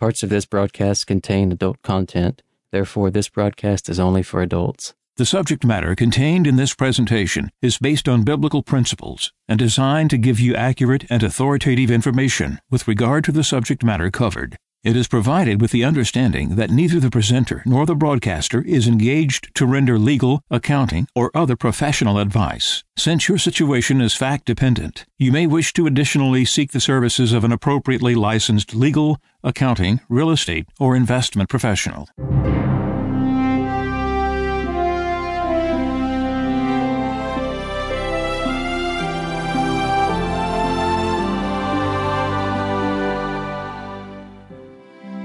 Parts of this broadcast contain adult content. Therefore, this broadcast is only for adults. The subject matter contained in this presentation is based on biblical principles and designed to give you accurate and authoritative information with regard to the subject matter covered. It is provided with the understanding that neither the presenter nor the broadcaster is engaged to render legal, accounting, or other professional advice. Since your situation is fact dependent, you may wish to additionally seek the services of an appropriately licensed legal, accounting, real estate, or investment professional.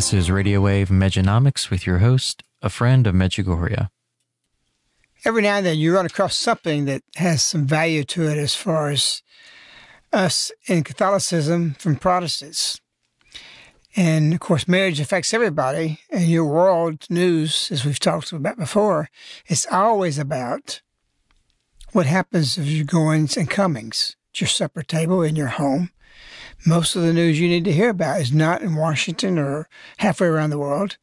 This is Radio Wave Mejanomics with your host, a friend of Medjugorje. Every now and then you run across something that has some value to it as far as us in Catholicism from Protestants. And of course, marriage affects everybody. And your world news, as we've talked about before, it's always about what happens of your goings and comings at your supper table in your home most of the news you need to hear about is not in Washington or halfway around the world.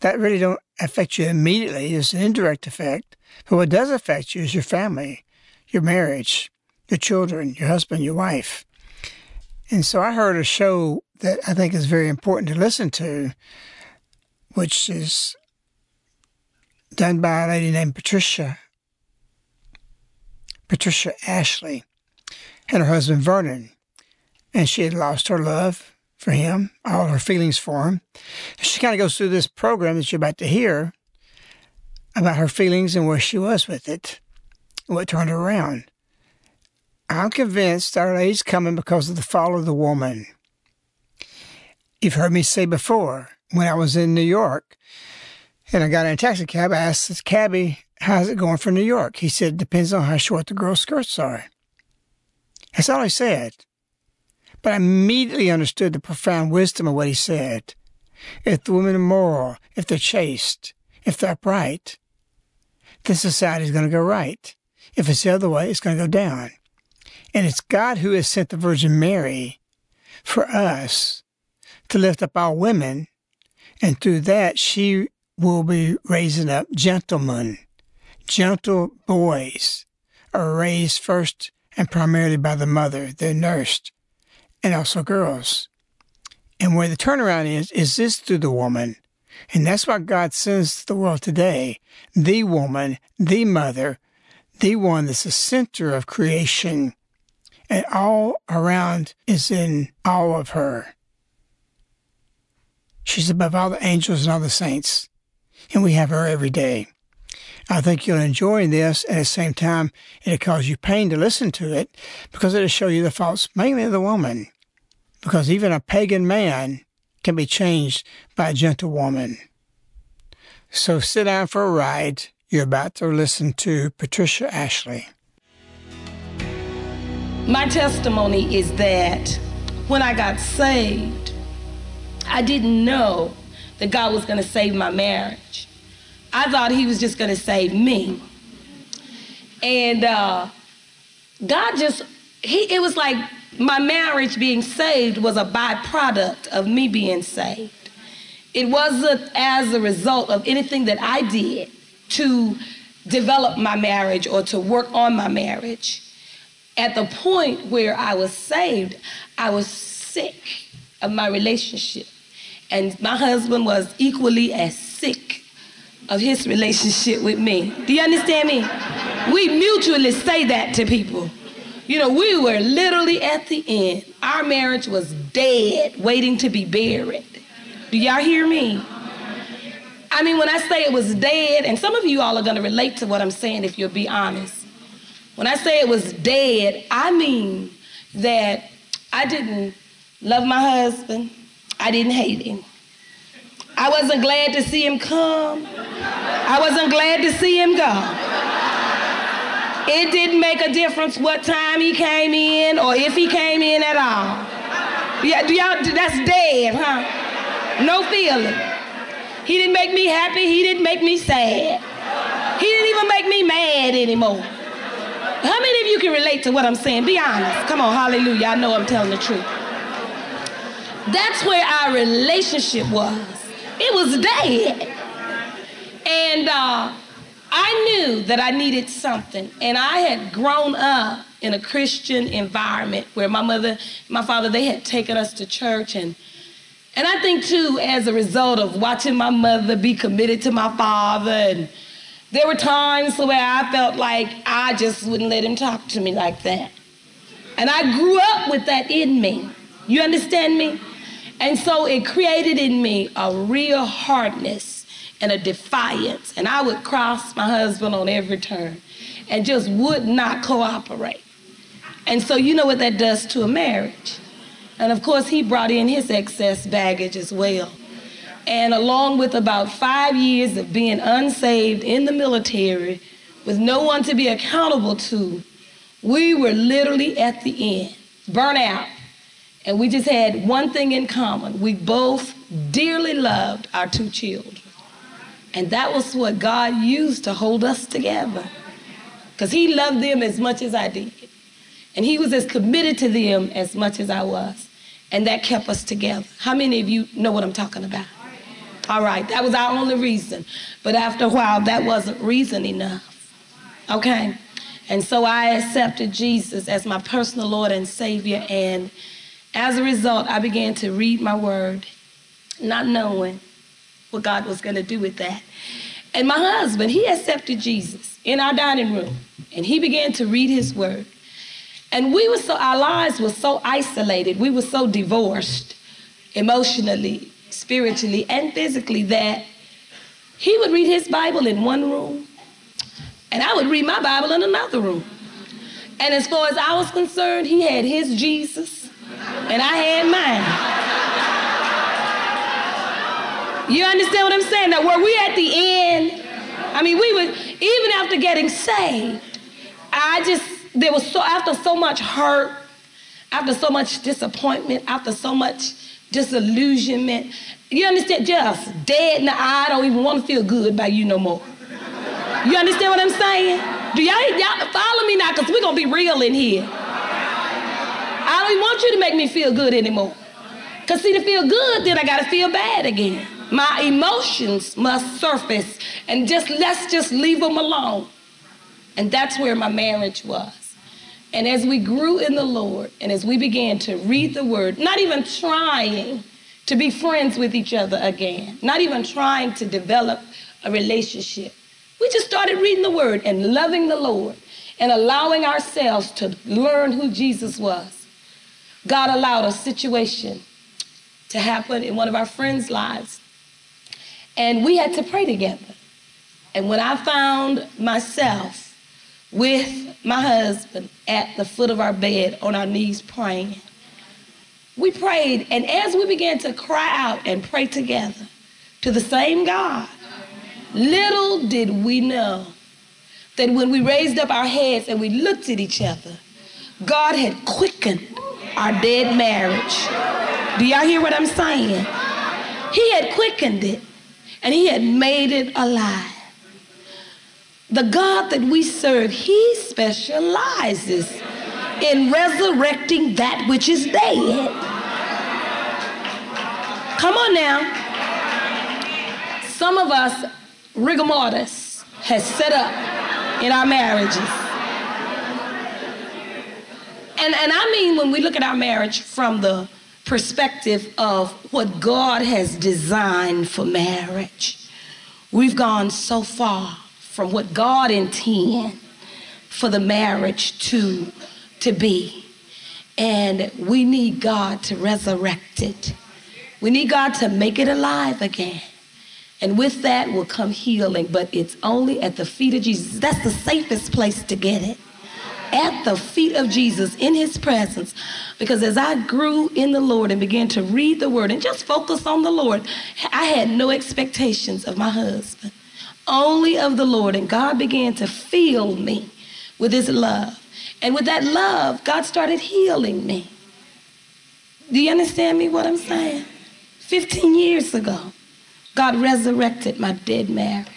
That really don't affect you immediately. It's an indirect effect. But what does affect you is your family, your marriage, your children, your husband, your wife. And so I heard a show that I think is very important to listen to, which is done by a lady named Patricia, Patricia Ashley, and her husband Vernon and she had lost her love for him, all her feelings for him. She kind of goes through this program that you're about to hear about her feelings and where she was with it, what turned her around. I'm convinced our lady's coming because of the fall of the woman. You've heard me say before, when I was in New York and I got in a taxi cab, I asked the cabbie, how's it going for New York? He said, depends on how short the girl's skirts are. That's all he said. But I immediately understood the profound wisdom of what he said. If the women are moral, if they're chaste, if they're upright, then society is going to go right. If it's the other way, it's going to go down. And it's God who has sent the Virgin Mary for us to lift up our women. And through that, she will be raising up gentlemen. Gentle boys are raised first and primarily by the mother. They're nursed and also girls. And where the turnaround is, is this through the woman. And that's what God sends to the world today. The woman, the mother, the one that's the center of creation. And all around is in all of her. She's above all the angels and all the saints, and we have her every day. I think you'll enjoy this. At the same time, it'll cause you pain to listen to it because it'll show you the faults, mainly of the woman. Because even a pagan man can be changed by a gentle woman. So sit down for a ride. You're about to listen to Patricia Ashley. My testimony is that when I got saved, I didn't know that God was going to save my marriage. I thought He was just going to save me. And uh, God just, he, it was like my marriage being saved was a byproduct of me being saved. It wasn't as a result of anything that I did to develop my marriage or to work on my marriage. At the point where I was saved, I was sick of my relationship. And my husband was equally as sick of his relationship with me. Do you understand me? We mutually say that to people. You know, we were literally at the end. Our marriage was dead, waiting to be buried. Do y'all hear me? I mean, when I say it was dead, and some of you all are going to relate to what I'm saying if you'll be honest. When I say it was dead, I mean that I didn't love my husband, I didn't hate him. I wasn't glad to see him come. I wasn't glad to see him go. It didn't make a difference what time he came in or if he came in at all. Yeah, do y'all, that's dead, huh? No feeling. He didn't make me happy. He didn't make me sad. He didn't even make me mad anymore. How many of you can relate to what I'm saying? Be honest. Come on, hallelujah. I know I'm telling the truth. That's where our relationship was. It was dead. And uh, I knew that I needed something, and I had grown up in a Christian environment where my mother, my father, they had taken us to church, and and I think too, as a result of watching my mother be committed to my father, and there were times where I felt like I just wouldn't let him talk to me like that, and I grew up with that in me. You understand me? And so it created in me a real hardness and a defiance. And I would cross my husband on every turn and just would not cooperate. And so you know what that does to a marriage. And of course, he brought in his excess baggage as well. And along with about five years of being unsaved in the military with no one to be accountable to, we were literally at the end, burnt out. And we just had one thing in common. We both dearly loved our two children. And that was what God used to hold us together. Because He loved them as much as I did. And He was as committed to them as much as I was. And that kept us together. How many of you know what I'm talking about? All right, that was our only reason. But after a while, that wasn't reason enough. Okay? And so I accepted Jesus as my personal Lord and Savior. And as a result, I began to read my word, not knowing what God was going to do with that. And my husband, he accepted Jesus in our dining room and he began to read his word. And we were so, our lives were so isolated, we were so divorced emotionally, spiritually, and physically that he would read his Bible in one room and I would read my Bible in another room. And as far as I was concerned, he had his Jesus and I had mine. You understand what I'm saying? That where we at the end, I mean, we would, even after getting saved, I just, there was so, after so much hurt, after so much disappointment, after so much disillusionment, you understand? Just dead in the eye, I don't even want to feel good about you no more. You understand what I'm saying? Do y'all, y'all follow me now? Because we're going to be real in here. I don't want you to make me feel good anymore. Because see, to feel good, then I got to feel bad again. My emotions must surface and just let's just leave them alone. And that's where my marriage was. And as we grew in the Lord and as we began to read the word, not even trying to be friends with each other again, not even trying to develop a relationship, we just started reading the word and loving the Lord and allowing ourselves to learn who Jesus was. God allowed a situation to happen in one of our friends' lives. And we had to pray together. And when I found myself with my husband at the foot of our bed on our knees praying, we prayed. And as we began to cry out and pray together to the same God, little did we know that when we raised up our heads and we looked at each other, God had quickened our dead marriage. Do y'all hear what I'm saying? He had quickened it and he had made it alive. The God that we serve, he specializes in resurrecting that which is dead. Come on now. Some of us, rigor mortis has set up in our marriages. And, and I mean, when we look at our marriage from the perspective of what God has designed for marriage, we've gone so far from what God intended for the marriage to, to be. And we need God to resurrect it. We need God to make it alive again. And with that will come healing, but it's only at the feet of Jesus. That's the safest place to get it. At the feet of Jesus, in his presence. Because as I grew in the Lord and began to read the word and just focus on the Lord, I had no expectations of my husband only of the Lord. And God began to fill me with his love. And with that love, God started healing me. Do you understand me what I'm saying? 15 years ago, God resurrected my dead marriage.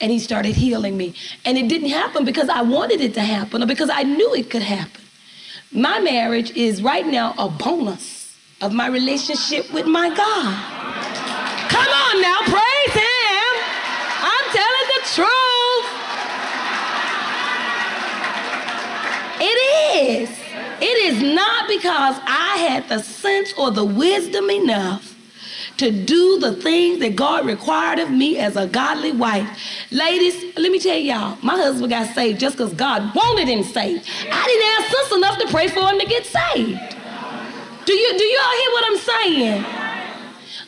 And he started healing me. And it didn't happen because I wanted it to happen or because I knew it could happen. My marriage is right now a bonus of my relationship with my God. Come on now, praise him I'm telling the truth. It is. It is not because I had the sense or the wisdom enough to do the things that God required of me as a godly wife. Ladies, let me tell y'all, my husband got saved just because God wanted him saved. I didn't have sense enough to pray for him to get saved. Do you do you all hear what I'm saying?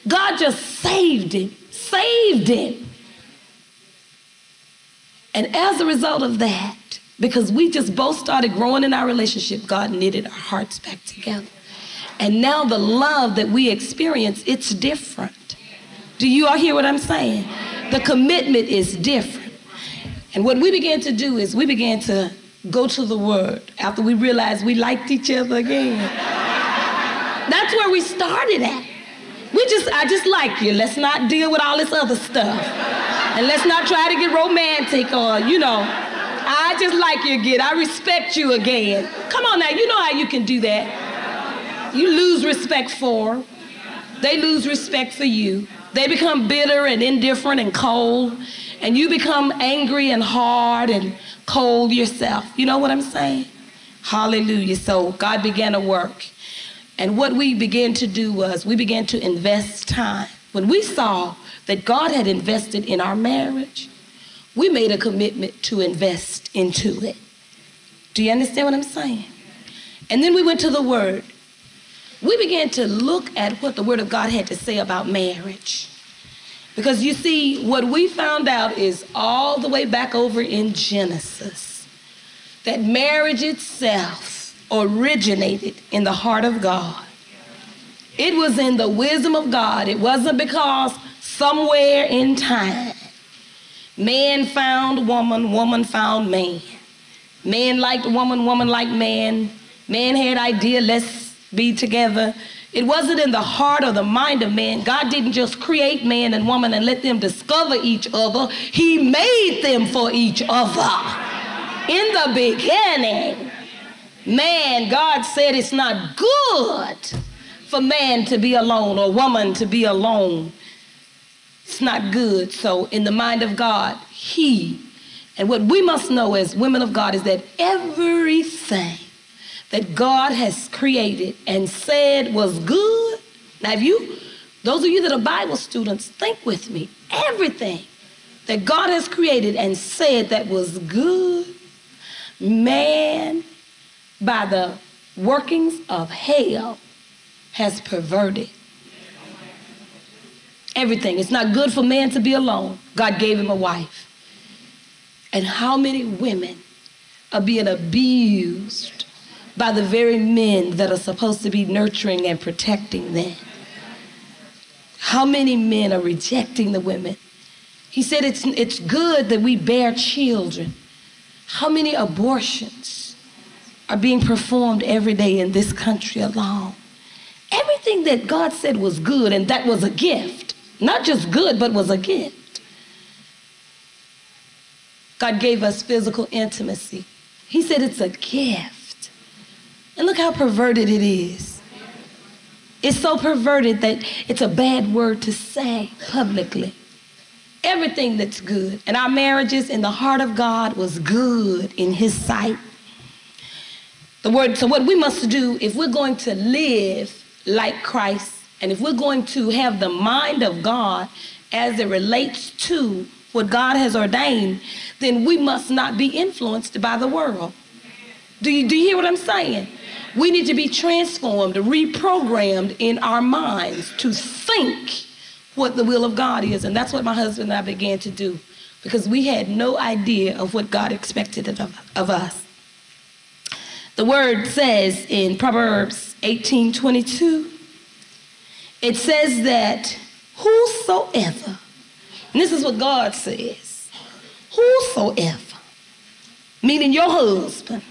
God just saved him, saved him. And as a result of that, because we just both started growing in our relationship, God knitted our hearts back together. And now the love that we experience, it's different. Do you all hear what I'm saying? The commitment is different. And what we began to do is we began to go to the word after we realized we liked each other again. That's where we started at. We just, I just like you. Let's not deal with all this other stuff. And let's not try to get romantic or, you know, I just like you again. I respect you again. Come on now, you know how you can do that. You lose respect for. They lose respect for you. They become bitter and indifferent and cold. And you become angry and hard and cold yourself. You know what I'm saying? Hallelujah. So God began to work. And what we began to do was we began to invest time. When we saw that God had invested in our marriage, we made a commitment to invest into it. Do you understand what I'm saying? And then we went to the Word. We began to look at what the Word of God had to say about marriage. Because you see, what we found out is all the way back over in Genesis that marriage itself originated in the heart of God. It was in the wisdom of God. It wasn't because somewhere in time, man found woman, woman found man. Man liked woman, woman liked man. Man had idea, let's be together. It wasn't in the heart or the mind of man. God didn't just create man and woman and let them discover each other. He made them for each other. In the beginning, man, God said it's not good for man to be alone or woman to be alone. It's not good. So, in the mind of God, He, and what we must know as women of God is that everything that God has created and said was good. Now, if you, those of you that are Bible students, think with me. Everything that God has created and said that was good, man, by the workings of hell, has perverted everything. It's not good for man to be alone. God gave him a wife. And how many women are being abused by the very men that are supposed to be nurturing and protecting them? How many men are rejecting the women? He said it's, it's good that we bear children. How many abortions are being performed every day in this country alone? Everything that God said was good and that was a gift, not just good, but was a gift. God gave us physical intimacy. He said it's a gift. And look how perverted it is. It's so perverted that it's a bad word to say publicly. Everything that's good. And our marriages in the heart of God was good in His sight. The word, so what we must do if we're going to live like Christ, and if we're going to have the mind of God as it relates to what God has ordained, then we must not be influenced by the world. Do you, do you hear what I'm saying? We need to be transformed, reprogrammed in our minds to think what the will of God is. And that's what my husband and I began to do because we had no idea of what God expected of, of us. The word says in Proverbs 18:22, it says that whosoever, and this is what God says, whosoever, meaning your husband,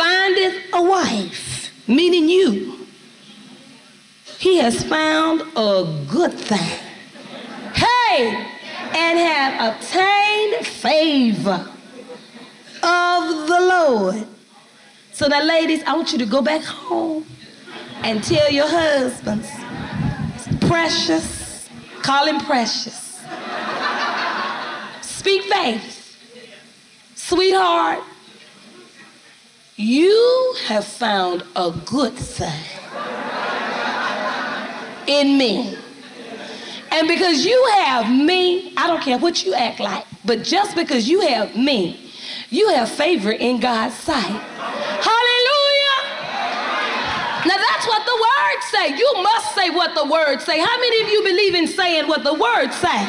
findeth a wife, meaning you, he has found a good thing. Hey, and have obtained favor of the Lord. So now, ladies, I want you to go back home and tell your husbands, precious, call him precious. Speak faith. Sweetheart, you have found a good thing in me. And because you have me, I don't care what you act like, but just because you have me, you have favor in God's sight. Hallelujah. Now that's what the words say. You must say what the words say. How many of you believe in saying what the words say?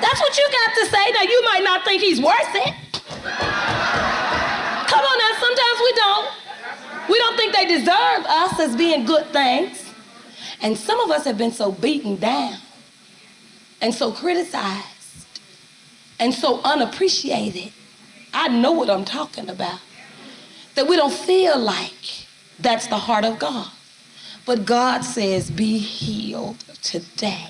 That's what you got to say. Now you might not think he's worth it. Sometimes we don't. We don't think they deserve us as being good things. And some of us have been so beaten down and so criticized and so unappreciated. I know what I'm talking about. That we don't feel like that's the heart of God. But God says, be healed today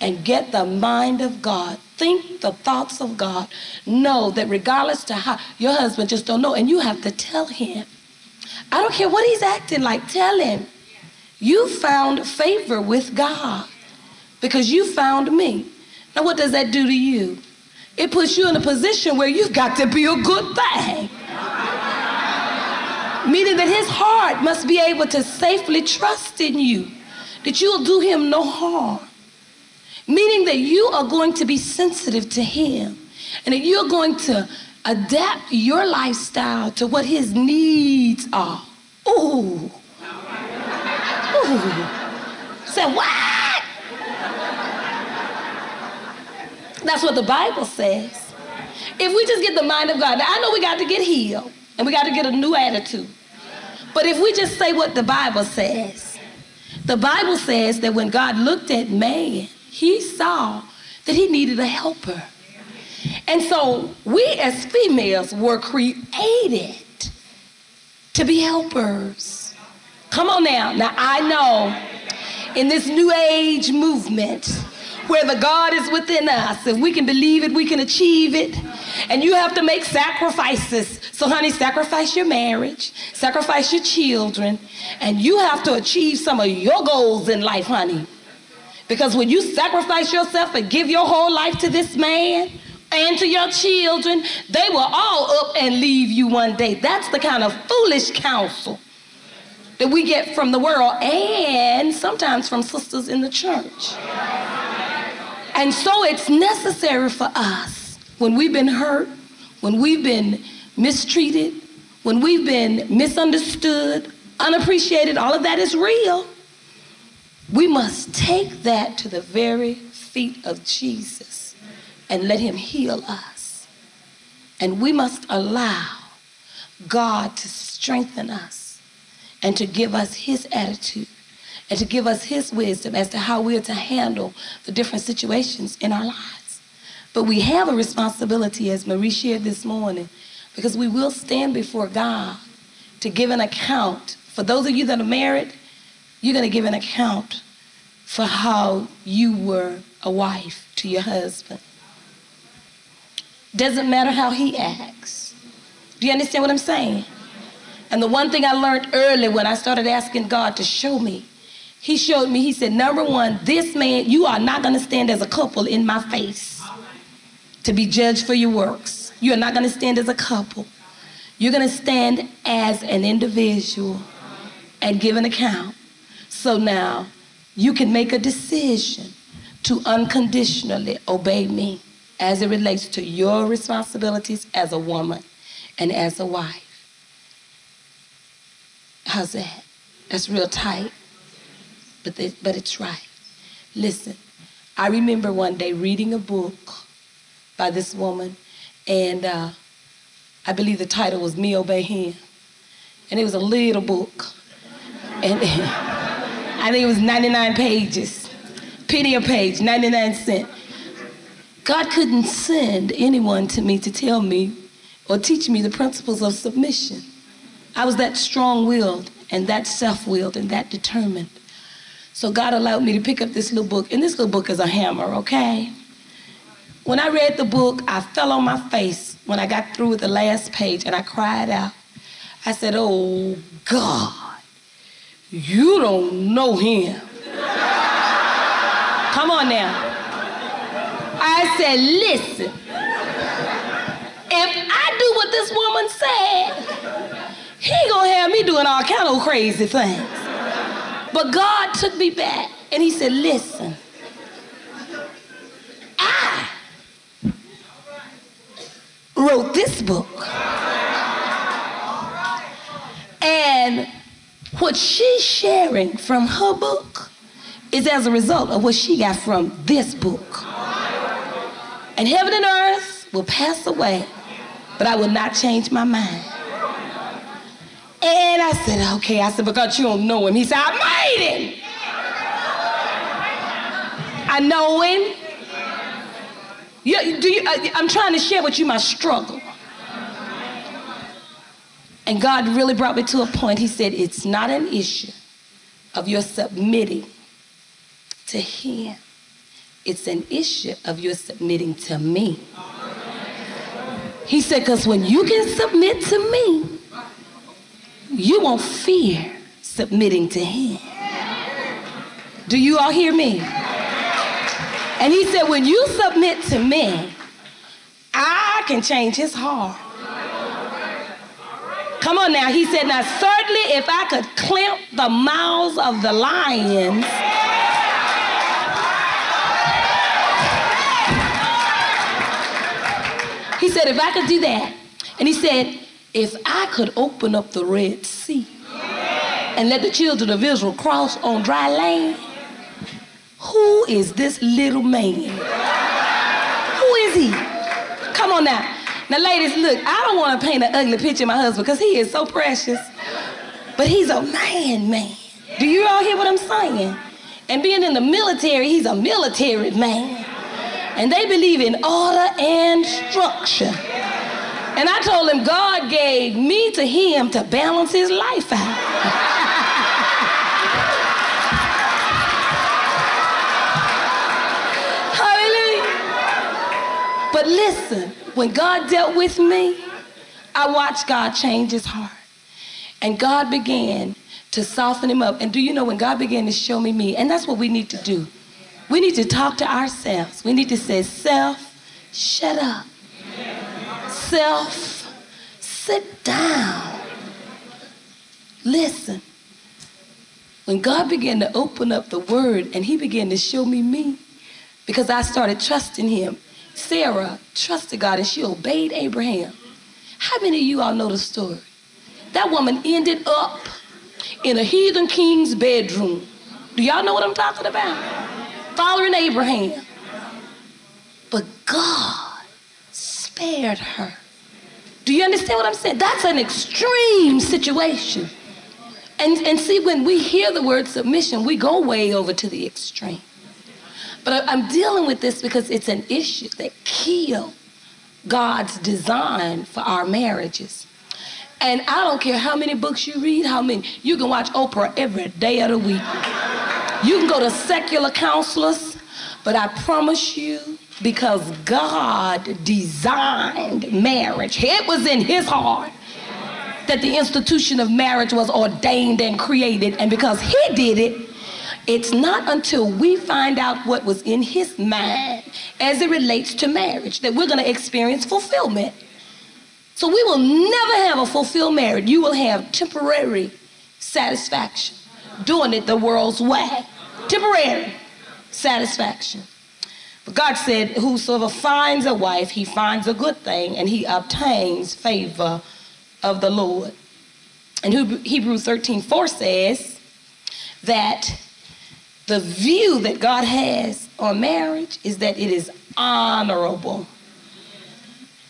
and get the mind of God. Think the thoughts of God. Know that regardless to how your husband just don't know, and you have to tell him. I don't care what he's acting like, tell him. You found favor with God because you found me. Now, what does that do to you? It puts you in a position where you've got to be a good thing. Meaning that his heart must be able to safely trust in you, that you'll do him no harm. Meaning that you are going to be sensitive to him and that you're going to adapt your lifestyle to what his needs are. Ooh. Ooh. Say, what? That's what the Bible says. If we just get the mind of God, now I know we got to get healed and we got to get a new attitude. But if we just say what the Bible says, the Bible says that when God looked at man, he saw that he needed a helper. And so we as females were created to be helpers. Come on now. Now I know in this new age movement where the God is within us, if we can believe it, we can achieve it. And you have to make sacrifices. So, honey, sacrifice your marriage, sacrifice your children, and you have to achieve some of your goals in life, honey. Because when you sacrifice yourself and give your whole life to this man and to your children, they will all up and leave you one day. That's the kind of foolish counsel that we get from the world and sometimes from sisters in the church. And so it's necessary for us when we've been hurt, when we've been mistreated, when we've been misunderstood, unappreciated, all of that is real. We must take that to the very feet of Jesus and let him heal us. And we must allow God to strengthen us and to give us his attitude and to give us his wisdom as to how we are to handle the different situations in our lives. But we have a responsibility, as Marie shared this morning, because we will stand before God to give an account. For those of you that are married, you're going to give an account for how you were a wife to your husband. Doesn't matter how he acts. Do you understand what I'm saying? And the one thing I learned early when I started asking God to show me, He showed me, He said, number one, this man, you are not going to stand as a couple in my face to be judged for your works. You are not going to stand as a couple. You're going to stand as an individual and give an account. So now you can make a decision to unconditionally obey me as it relates to your responsibilities as a woman and as a wife. How's that? That's real tight, but, they, but it's right. Listen, I remember one day reading a book by this woman, and uh, I believe the title was Me Obey Him. And it was a little book. And I think it was 99 pages. Penny a page, 99 cents. God couldn't send anyone to me to tell me or teach me the principles of submission. I was that strong willed and that self willed and that determined. So God allowed me to pick up this little book, and this little book is a hammer, okay? When I read the book, I fell on my face when I got through with the last page and I cried out. I said, Oh God, you don't know him. Come on now. I said, Listen, if I do what this woman said, he gonna have me doing all kind of crazy things. But God took me back and he said, Listen, I wrote this book. And what she's sharing from her book is as a result of what she got from this book. And heaven and earth will pass away, but I will not change my mind. And I said, okay. I said, because you don't know him. He said, I made him. I know him. You, do you, I'm trying to share with you my struggle. And God really brought me to a point. He said, It's not an issue of your submitting to Him, it's an issue of your submitting to me. He said, Because when you can submit to me, you won't fear submitting to Him. Do you all hear me? And he said, when you submit to me, I can change his heart. Come on now. He said, now certainly, if I could clamp the mouths of the lions. He said, if I could do that. And he said, if I could open up the Red Sea and let the children of Israel cross on dry land, who is this little man? Who is he? Come on now. Now, ladies, look, I don't want to paint an ugly picture of my husband because he is so precious. But he's a man, man. Do you all hear what I'm saying? And being in the military, he's a military man. And they believe in order and structure. And I told him God gave me to him to balance his life out. But listen, when God dealt with me, I watched God change his heart. And God began to soften him up. And do you know when God began to show me me? And that's what we need to do. We need to talk to ourselves. We need to say, self, shut up. Self, sit down. Listen. When God began to open up the word and he began to show me me, because I started trusting him, Sarah trusted God and she obeyed Abraham. How many of you all know the story? That woman ended up in a heathen king's bedroom. Do y'all know what I'm talking about? Following Abraham. But God spared her. Do you understand what I'm saying? That's an extreme situation. And, and see, when we hear the word submission, we go way over to the extreme. But I, am dealing with this because it's an issue that kills God's design for our marriages. And I don't care how many books you read, how many. You can watch Oprah every day of the week. You can go to secular counselors, but I promise you, because God designed marriage, it was in His heart that the institution of marriage was ordained and created. And because He did it, it's not until we find out what was in his mind as it relates to marriage that we're going to experience fulfillment. So we will never have a fulfilled marriage. You will have temporary satisfaction doing it the world's way. Temporary satisfaction. But God said, Whosoever finds a wife, he finds a good thing and he obtains favor of the Lord. And Hebrews 13 4 says that the view that God has on marriage is that it is honorable.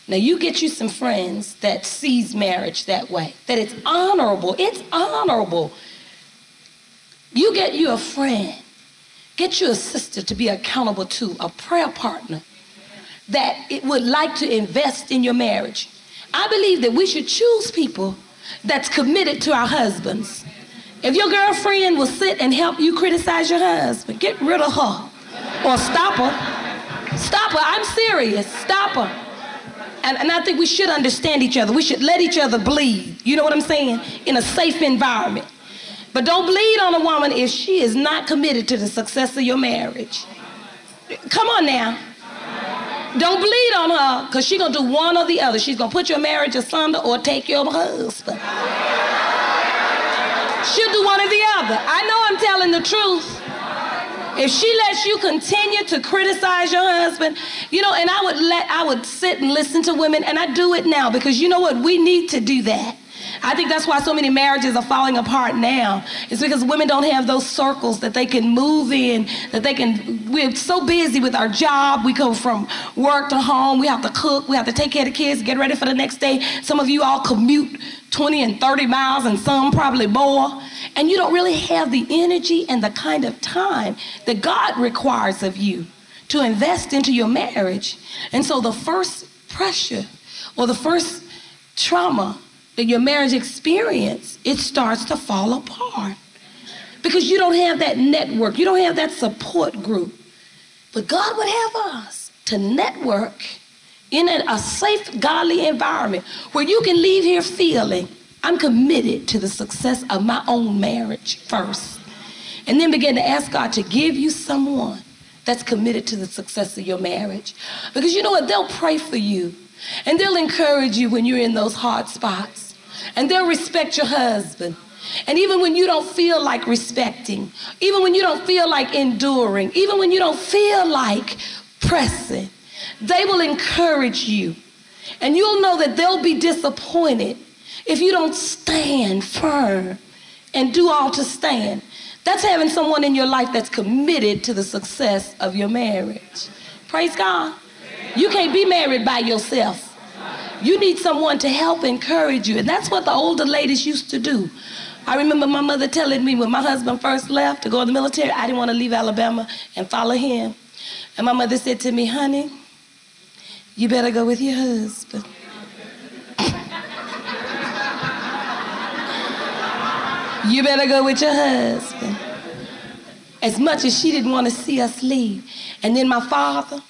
Now you get you some friends that sees marriage that way, that it's honorable. It's honorable. You get you a friend, get you a sister to be accountable to, a prayer partner that it would like to invest in your marriage. I believe that we should choose people that's committed to our husbands if your girlfriend will sit and help you criticize your husband, get rid of her or stop her. Stop her. I'm serious. Stop her. And, and, I think we should understand each other. We should let each other bleed. You know what I'm saying? In a safe environment. But don't bleed on a woman if she is not committed to the success of your marriage. Come on now. Don't bleed on her because she's going to do one or the other. She's going to put your marriage asunder or take your husband. She'll do one or the other. I know I'm telling the truth. If she lets you continue to criticize your husband, you know, and I would let I would sit and listen to women, and I do it now because you know what? We need to do that. I think that's why so many marriages are falling apart now. It's because women don't have those circles that they can move in, that they can. We're so busy with our job. We go from work to home. We have to cook. We have to take care of the kids, get ready for the next day. Some of you all commute 20 and 30 miles, and some probably more. And you don't really have the energy and the kind of time that God requires of you to invest into your marriage. And so the first pressure or the first trauma that your marriage experience, it starts to fall apart. Because you don't have that network, you don't have that support group. But God would have us to network in a, safe, godly environment where you can leave here feeling I'm committed to the success of my own marriage first. And then begin to ask God to give you someone that's committed to the success of your marriage. Because you know what? They'll pray for you and they'll encourage you when you're in those hard spots. And they'll respect your husband. And even when you don't feel like respecting, even when you don't feel like enduring, even when you don't feel like pressing, they will encourage you. And you'll know that they'll be disappointed if you don't stand firm and do all to stand. That's having someone in your life that's committed to the success of your marriage. Praise God. You can't be married by yourself. You need someone to help encourage you. And that's what the older ladies used to do. I remember my mother telling me when my husband first left to go to the military, I didn't want to leave Alabama and follow him. And my mother said to me, honey, you better go with your husband. you better go with your husband. As much as she didn't want to see us leave. And then my father,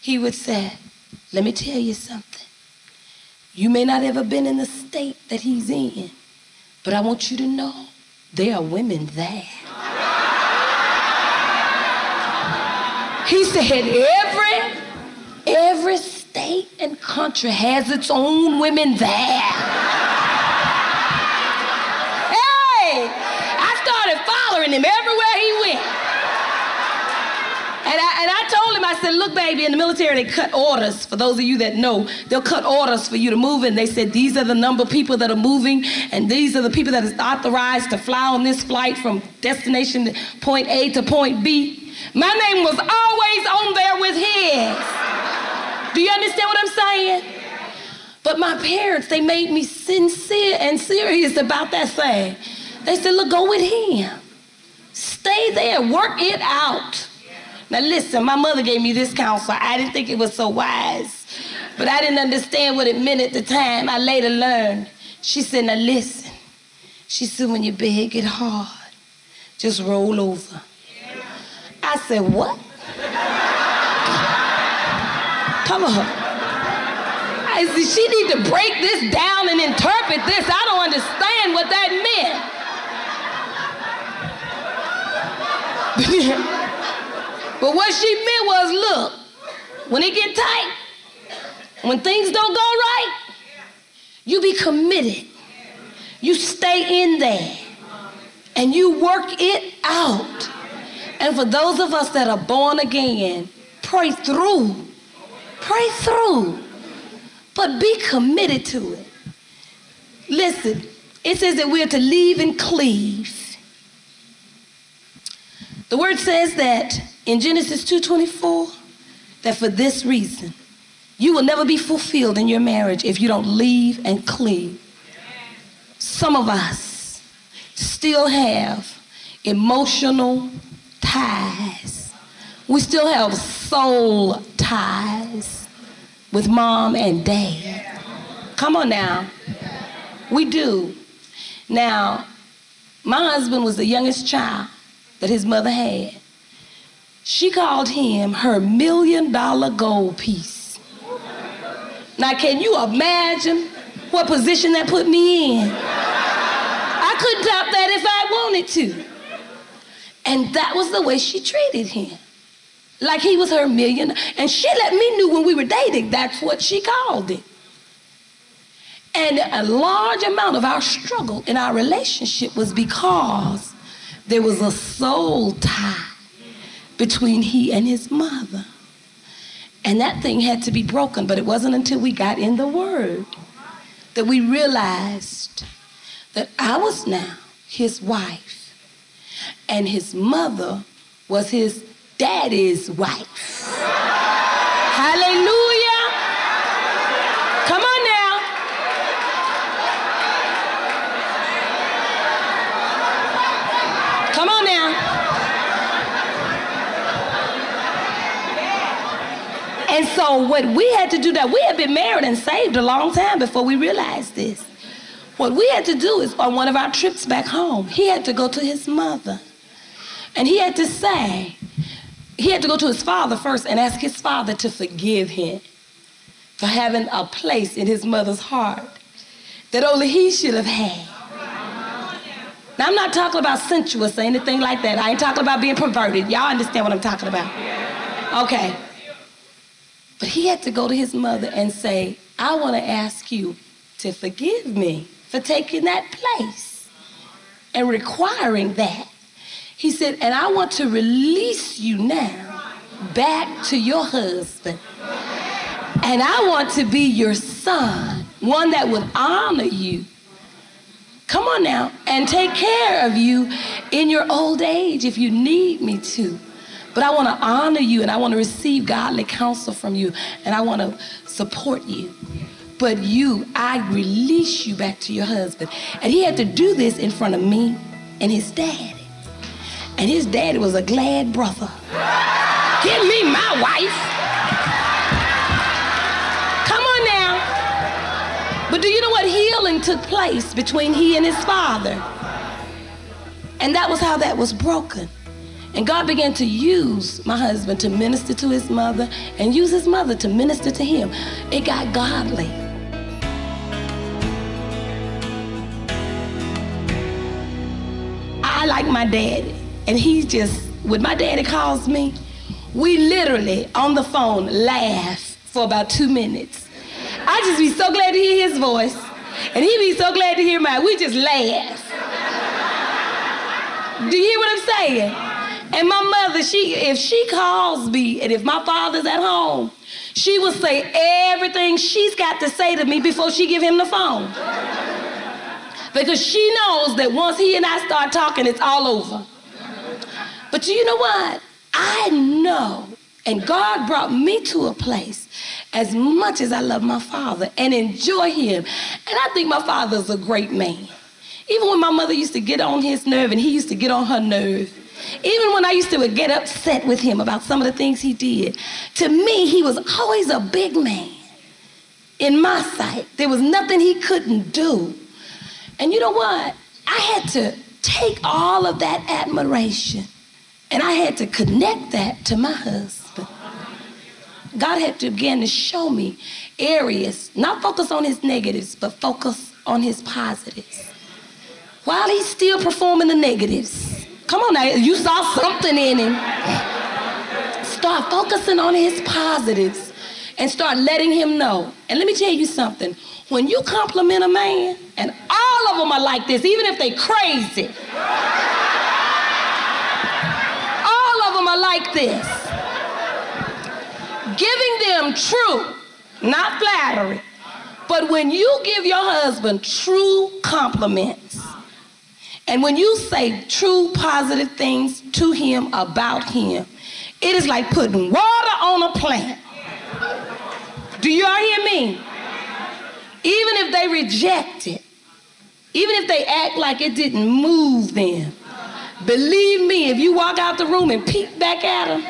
he would say, let me tell you something. You may not ever been in the state that he's in, but I want you to know there are women there. He said every every state and country has its own women there. hey, I started following him everywhere he went. And I, and I told him, I said, look, baby, in the military, they cut orders. For those of you that know, they'll cut orders for you to move. And they said, these are the number of people that are moving, and these are the people that is authorized to fly on this flight from destination point A to point B. My name was always on there with his. Do you understand what I'm saying? But my parents, they made me sincere and serious about that thing. They said, look, go with him. Stay there, work it out. Now, listen, my mother gave me this counsel. I didn't think it was so wise, but I didn't understand what it meant at the time. I later learned. She said, Now, listen. She said, When your bed get hard, just roll over. I said, What? Come on. I said, She need to break this down and interpret this. I don't understand what that meant. But what she meant was, look, when it get tight, when things don't go right, you be committed. You stay in there and you work it out. And for those of us that are born again, pray through. Pray through. But be committed to it. Listen, it says that we're to leave and cleave. The word says that in Genesis 2:24 that for this reason you will never be fulfilled in your marriage if you don't leave and cleave. Some of us still have emotional ties. We still have soul ties with mom and dad. Come on now. We do. Now, my husband was the youngest child that his mother had. She called him her million dollar gold piece. Now, can you imagine what position that put me in? I couldn't top that if I wanted to. And that was the way she treated him. Like he was her million. And she let me know when we were dating, that's what she called it. And a large amount of our struggle in our relationship was because there was a soul tie between he and his mother. And that thing had to be broken, but it wasn't until we got in the Word that we realized that I was now his wife and his mother was his daddy's wife. Hallelujah. Come on now. Come on now. And so what we had to do that, we had been married and saved a long time before we realized this. What we had to do is on one of our trips back home, he had to go to his mother. And he had to say, he had to go to his father first and ask his father to forgive him for having a place in his mother's heart that only he should have had. Now, I'm not talking about sensuous or anything like that. I ain't talking about being perverted. Y'all understand what I'm talking about? Okay. But he had to go to his mother and say, I want to ask you to forgive me for taking that place and requiring that. He said, and I want to release you now back to your husband. And I want to be your son, one that would honor you. Come on now, and take care of you in your old age if you need me to. But I want to honor you and I want to receive godly counsel from you and I want to support you. But you, I release you back to your husband. And he had to do this in front of me and his daddy. And his daddy was a glad brother. Give me my wife. Come on now. But do you know what healing took place between he and his father? And that was how that was broken. And God began to use my husband to minister to his mother and use his mother to minister to him. It got godly. I like my daddy, and he just, when my daddy calls me, we literally on the phone laugh for about two minutes. I just be so glad to hear his voice, and he be so glad to hear mine. We just laugh. Do you hear what I'm saying? And my mother, she if she calls me and if my father's at home, she will say everything she's got to say to me before she give him the phone. Because she knows that once he and I start talking, it's all over. But you know what? I know, and God brought me to a place as much as I love my father and enjoy him. And I think my father's a great man. Even when my mother used to get on his nerve and he used to get on her nerve, even when I used to get upset with him about some of the things he did, to me, he was always a big man. In my sight, there was nothing he couldn't do. And you know what? I had to take all of that admiration and I had to connect that to my husband. God had to begin to show me areas, not focus on his negatives, but focus on his positives. While he's still performing the negatives, come on now, you saw something in him. Start focusing on his positives and start letting him know. And let me tell you something when you compliment a man, and all of them are like this, even if they crazy, all of them are like this. Giving them truth, not flattery, but when you give your husband true compliments, and when you say true positive things to him about him, it is like putting water on a plant. Do you all hear me? Even if they reject it, even if they act like it didn't move them, believe me, if you walk out the room and peek back at them,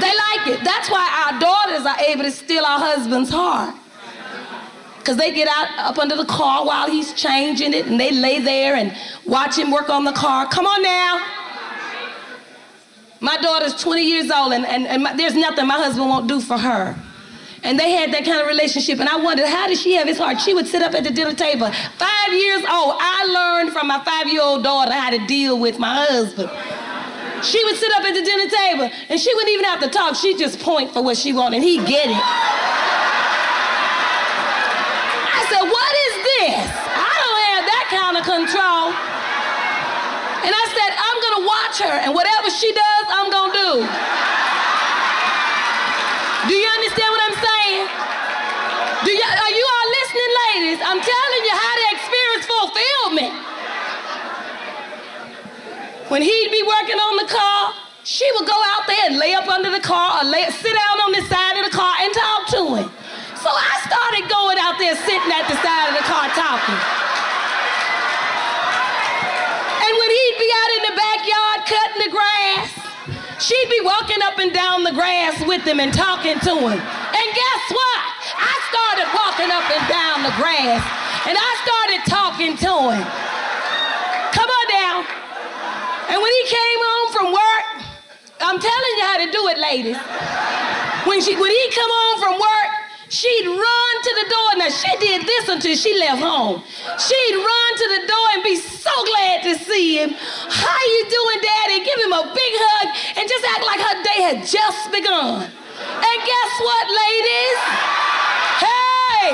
they like it. That's why our daughters are able to steal our husband's heart. Because they get out up under the car while he's changing it and they lay there and watch him work on the car. Come on now. My daughter's 20 years old and, and, and my, there's nothing my husband won't do for her. And they had that kind of relationship. And I wondered, how did she have his heart? She would sit up at the dinner table. Five years old, I learned from my five year old daughter how to deal with my husband. She would sit up at the dinner table and she wouldn't even have to talk. She'd just point for what she wanted and he'd get it. I said, What is this? I don't have that kind of control. And I said, I'm to watch her and whatever she does, I'm do. Do you understand what I'm saying? Do you, are you all listening, ladies? I'm telling you how to experience fulfillment. When he'd be working on the car, she would go out there and lay up under the car or lay, sit down on the side of the car and talk to him. So I started going out there sitting at the side of the car talking. And when he'd be out in the backyard cutting the grass, she'd be walking up and down the grass with him and talking to him. And guess what? I started walking up and down the grass and I started talking to him. And when he came home from work, I'm telling you how to do it, ladies. When she when he come home from work, she'd run to the door. Now she did this until she left home. She'd run to the door and be so glad to see him. How you doing, Daddy? Give him a big hug and just act like her day had just begun. And guess what, ladies? Hey!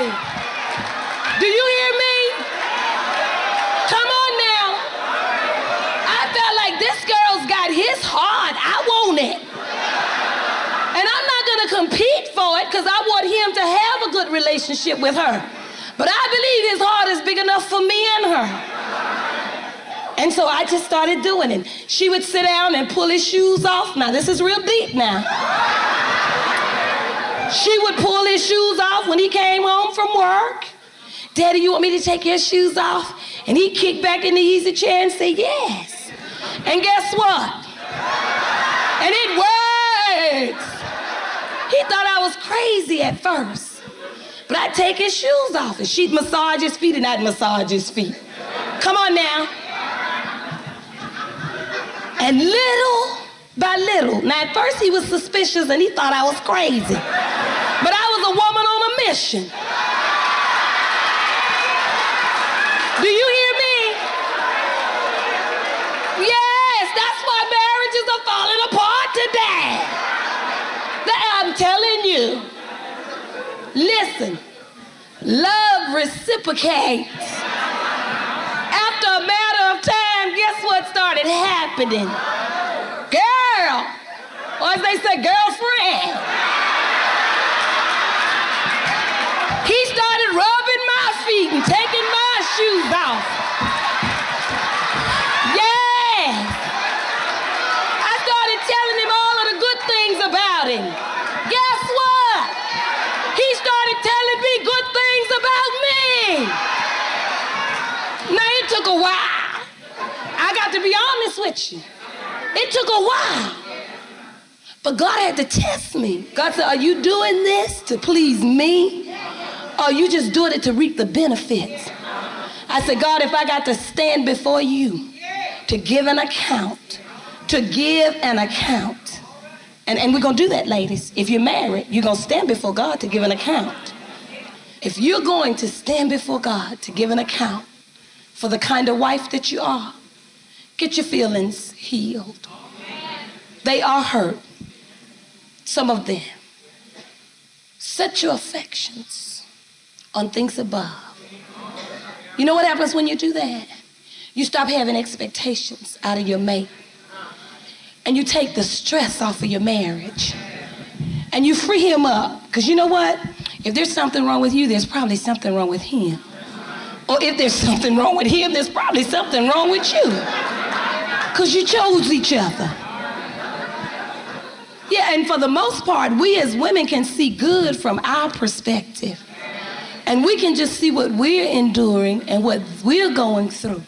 Do you hear me? Come on now. I felt like this his heart. I want it. And I'm not going to compete for it because I want him to have a good relationship with her. But I believe his heart is big enough for me and her. And so I just started doing it. She would sit down and pull his shoes off. Now, this is real deep now. She would pull his shoes off when he came home from work. Daddy, you want me to take your shoes off? And he'd kick back in the easy chair and say, Yes. And guess what? And it works. He thought I was crazy at first. But I'd take his shoes off and she'd massage his feet and I'd massage his feet. Come on now. And little by little, now at first he was suspicious and he thought I was crazy. But I was a woman on a mission. Do you hear me? Yes, that's why marriages are falling apart today. I'm telling you. Listen, love reciprocates. After a matter of time, guess what started happening? Girl, or as they say, girlfriend. He started rubbing my feet and taking my shoes off. Yeah. I started telling him all of the good things Guess what? He started telling me good things about me. Now it took a while. I got to be honest with you. It took a while. But God had to test me. God said, Are you doing this to please me? Or are you just doing it to reap the benefits? I said, God, if I got to stand before you to give an account, to give an account, and, and we're going to do that, ladies. If you're married, you're going to stand before God to give an account. If you're going to stand before God to give an account for the kind of wife that you are, get your feelings healed. They are hurt some of them. Set your affections on things above. You know what happens when you do that? You stop having expectations out of your mate. And you take the stress off of your marriage. And you free him up. Because you know what? If there's something wrong with you, there's probably something wrong with him. Or if there's something wrong with him, there's probably something wrong with you. Because you chose each other. Yeah, and for the most part, we as women can see good from our perspective. And we can just see what we're enduring and what we're going through.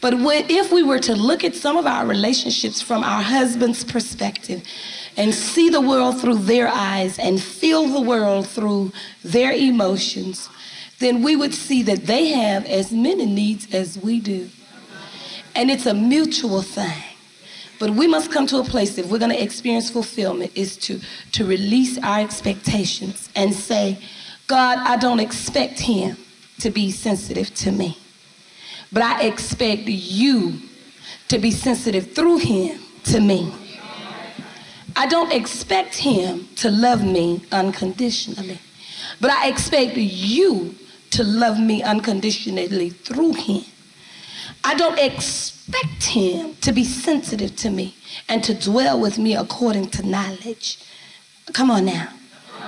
But if we were to look at some of our relationships from our husband's perspective and see the world through their eyes and feel the world through their emotions, then we would see that they have as many needs as we do. And it's a mutual thing. But we must come to a place, if we're going to experience fulfillment, is to, to release our expectations and say, God, I don't expect him to be sensitive to me. But I expect you to be sensitive through him to me. I don't expect him to love me unconditionally. But I expect you to love me unconditionally through him. I don't expect him to be sensitive to me and to dwell with me according to knowledge. Come on now.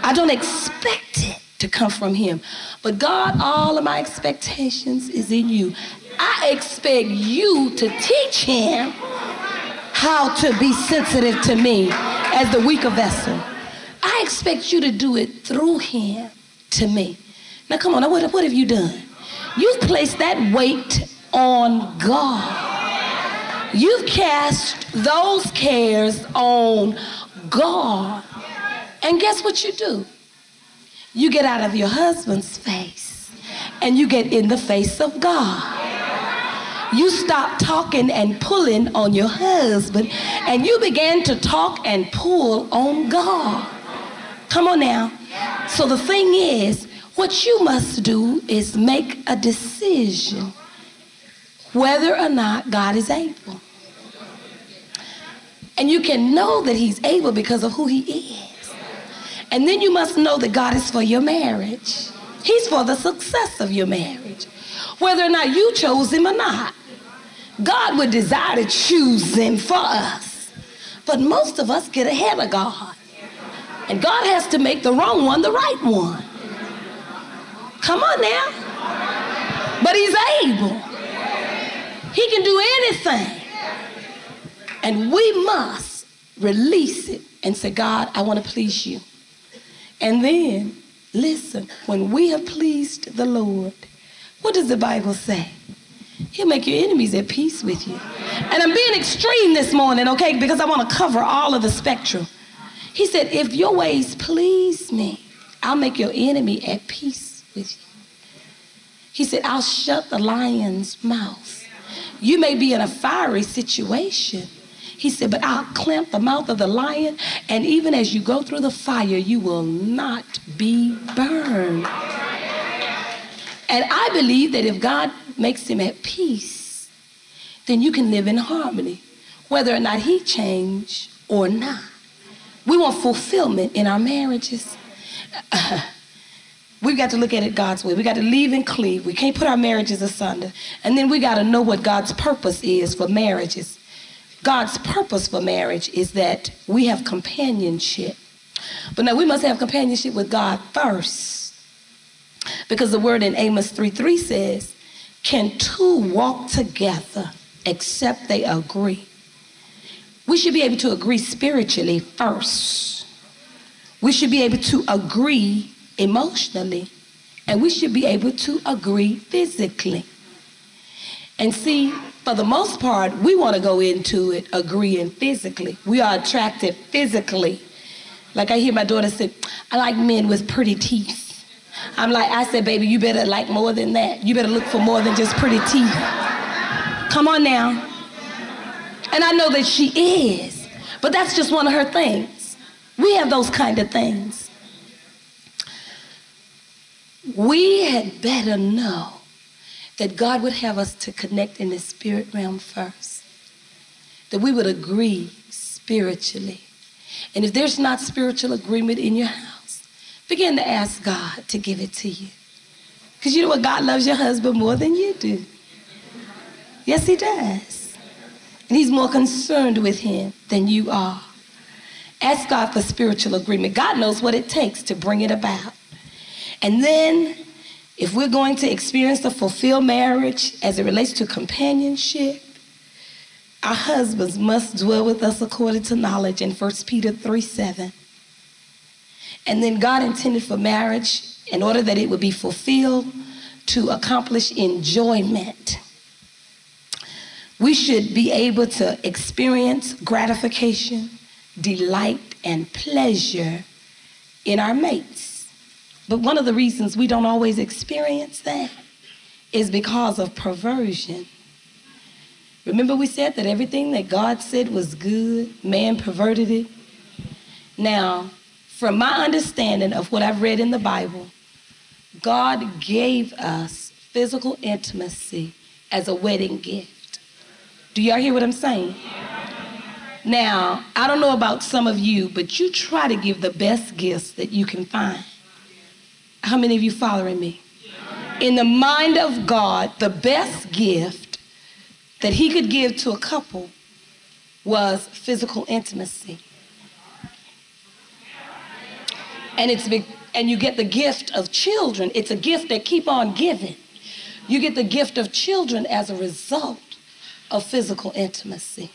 I don't expect it to come from him. But God, all of my expectations is in you. I expect you to teach him how to be sensitive to me as the weaker vessel. I expect you to do it through him to me. Now, come on, what, what have you done? You've placed that weight on God. You've cast those cares on God. And guess what you do? You get out of your husband's face and you get in the face of God. You stop talking and pulling on your husband and you begin to talk and pull on God. Come on now. So the thing is, what you must do is make a decision whether or not God is able. And you can know that He's able because of who He is. And then you must know that God is for your marriage. He's for the success of your marriage. Whether or not you chose Him or not. God would desire to choose Him for us. But most of us get ahead of God. And God has to make the wrong one the right one. Come on now. But He's able. He can do anything. And we must release it and say, God, I want to please you. And then, listen, when we have pleased the Lord, what does the Bible say? He'll make your enemies at peace with you. And I'm being extreme this morning, okay, because I want to cover all of the spectrum. He said, if your ways please me, I'll make your enemy at peace with you. He said, I'll shut the lion's mouth. You may be in a fiery situation. He said, but I'll clamp the mouth of the lion, and even as you go through the fire, you will not be burned. And I believe that if God makes him at peace, then you can live in harmony, whether or not he change or not. We want fulfillment in our marriages. We've got to look at it God's way. We got to leave and cleave. We can't put our marriages asunder. And then we got to know what God's purpose is for marriages. God's purpose for marriage is that we have companionship. But now we must have companionship with God first. Because the word in Amos 3 3 says, Can two walk together except they agree? We should be able to agree spiritually first. We should be able to agree emotionally. And we should be able to agree physically. And see, for the most part, we want to go into it agreeing physically. We are attracted physically. Like I hear my daughter say, I like men with pretty teeth. I'm like, I said, baby, you better like more than that. You better look for more than just pretty teeth. Come on now. And I know that she is, but that's just one of her things. We have those kind of things. We had better know that God would have us to connect in the spirit realm first, that we would agree spiritually. And if there's not spiritual agreement in your house, begin to ask God to give it to you. Because you know what? God loves your husband more than you do. Yes, He does. And He's more concerned with him than you are. Ask God for spiritual agreement. God knows what it takes to bring it about. And then if we're going to experience the fulfilled marriage as it relates to companionship, our husbands must dwell with us according to knowledge in 1 Peter 3 7. And then God intended for marriage in order that it would be fulfilled to accomplish enjoyment. We should be able to experience gratification, delight, and pleasure in our mates. But one of the reasons we don't always experience that is because of perversion. Remember, we said that everything that God said was good, man perverted it. Now, from my understanding of what I've read in the Bible, God gave us physical intimacy as a wedding gift. Do y'all hear what I'm saying? Now, I don't know about some of you, but you try to give the best gifts that you can find. How many of you following me? In the mind of God, the best gift that he could give to a couple was physical intimacy. And it's and you get the gift of children. It's a gift that keep on giving. You get the gift of children as a result of physical intimacy.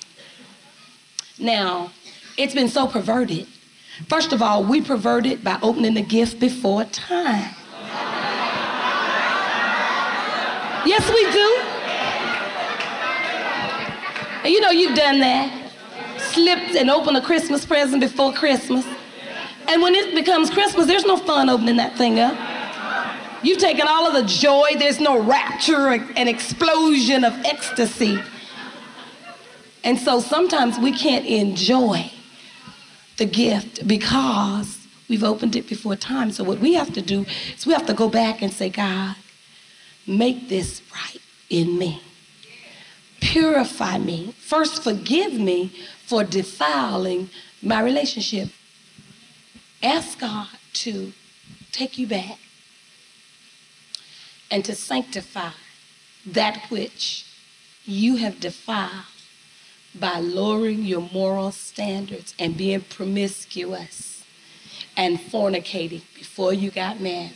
Now, it's been so perverted First of all, we pervert it by opening the gift before time. Yes, we do. And you know you've done that. Slipped and opened a Christmas present before Christmas. And when it becomes Christmas, there's no fun opening that thing up. You've taken all of the joy, there's no rapture and explosion of ecstasy. And so sometimes we can't enjoy the gift because we've opened it before time. So what we have to do is we have to go back and say, God, make this right in me. Purify me. First, forgive me for defiling my relationship. Ask God to take you back and to sanctify that which you have defiled by lowering your moral standards and being promiscuous and fornicating before you got married.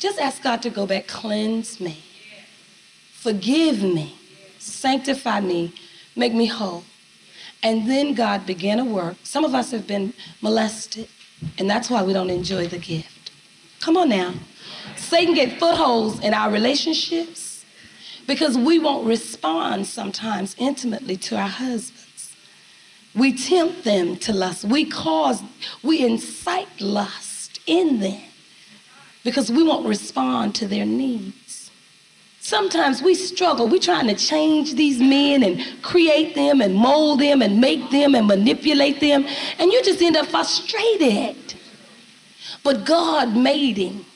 Just ask God to go back, cleanse me, forgive me, sanctify me, make me whole. And then God began a work. Some of us have been molested, and that's why we don't enjoy the gift. Come on now. Satan get footholds in our relationships because we won't respond sometimes intimately to our husbands. We tempt them to lust. We cause, we incite lust in them because we won't respond to their needs. Sometimes we struggle. We're trying to change these men and create them and mold them and make them and manipulate them, and you just end up frustrated. But God made him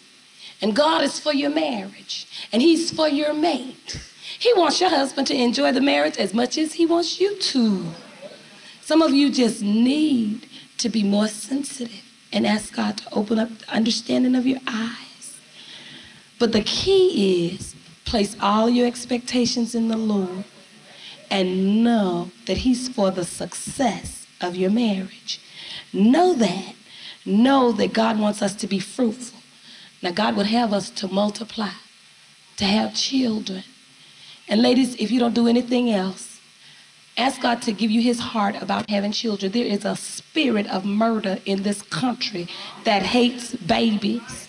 and God is for your marriage, and He's for your mate. He wants your husband to enjoy the marriage as much as He wants you to. Some of you just need to be more sensitive and ask God to open up the understanding of your eyes But the key is place all your expectations in the Lord and know that He's for the success of your marriage. Know that. Know that God wants us to be fruitful. Now, God would have us to multiply, to have children. And, ladies, if you don't do anything else, ask God to give you His heart about having children. There is a spirit of murder in this country that hates babies.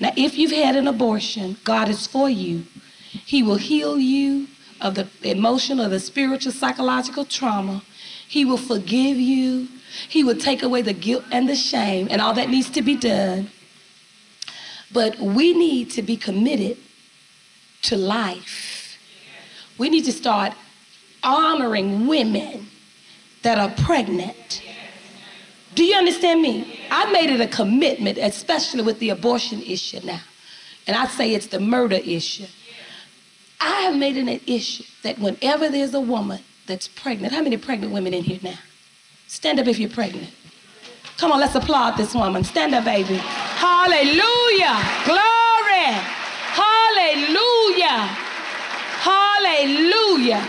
Now, if you've had an abortion, God is for you. He will heal you of the emotional, the spiritual, psychological trauma. He will forgive you. He will take away the guilt and the shame and all that needs to be done. But we need to be committed to life. We need to start honoring women that are pregnant. Do you understand me? I made it a commitment, especially with the abortion issue now. And I say it's the murder issue. I have made it an issue that whenever there's a woman that's pregnant, how many pregnant women in here now? Stand up if you're pregnant. Come on, let's applaud this woman. Stand up, baby. Hallelujah. Glory. Hallelujah. Hallelujah.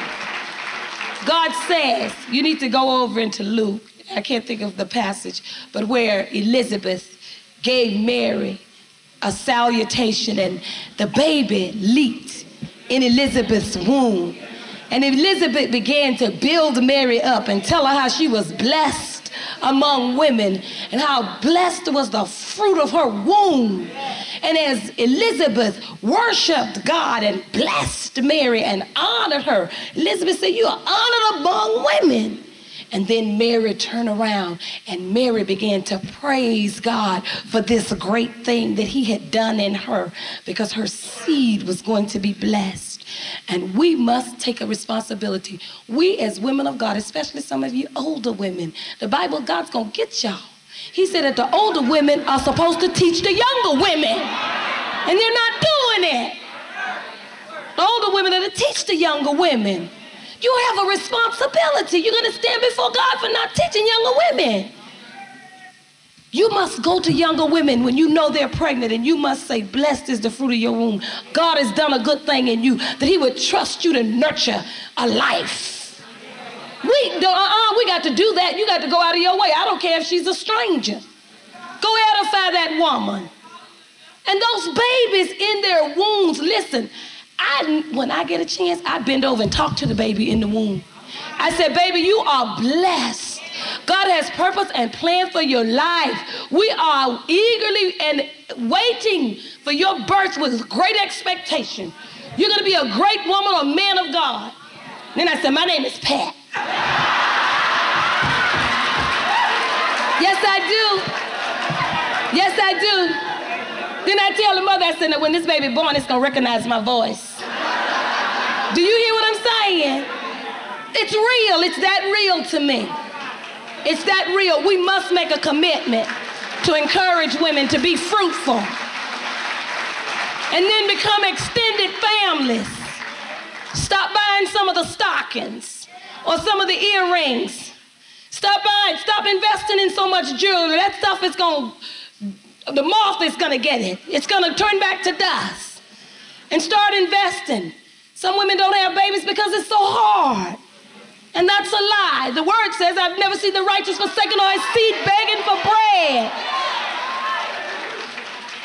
God says, you need to go over into Luke. I can't think of the passage, but where Elizabeth gave Mary a salutation and the baby leaped in Elizabeth's womb. And Elizabeth began to build Mary up and tell her how she was blessed among women and how blessed was the fruit of her womb. And as Elizabeth worshiped God and blessed Mary and honored her, Elizabeth said, You are honored among women. And then Mary turned around and Mary began to praise God for this great thing that he had done in her because her seed was going to be blessed. And we must take a responsibility. We as women of God, especially some of you older women, the Bible, God's going to get y'all. He said that the older women are supposed to teach the younger women. And they're not doing it. The older women are to teach the younger women. You have a responsibility. You're going to stand before God for not teaching younger women. You must go to younger women when you know they're pregnant and you must say, Blessed is the fruit of your womb. God has done a good thing in you, that He would trust you to nurture a life. We, uh-uh, we got to do that. You got to go out of your way. I don't care if she's a stranger. Go edify that woman. And those babies in their wombs, listen, I, when I get a chance, I bend over and talk to the baby in the womb. I said, baby, you are blessed. God has purpose and plan for your life. We are eagerly and waiting for your birth with great expectation. You're going to be a great woman or man of God. Then I said, my name is Pat. yes, I do. Yes, I do. Then I tell the mother, I said, when this baby born, it's gonna recognize my voice. Do you hear what I'm saying? It's real. It's that real to me. It's that real. We must make a commitment to encourage women to be fruitful and then become extended families. Stop buying some of the stockings or some of the earrings. Stop buying, stop investing in so much jewelry. That stuff is going to the moth is going to get it. It's going to turn back to dust. And start investing. Some women don't have babies because it's so hard. And that's a lie. The word says, I've never seen the righteous forsaken or his seed begging for bread.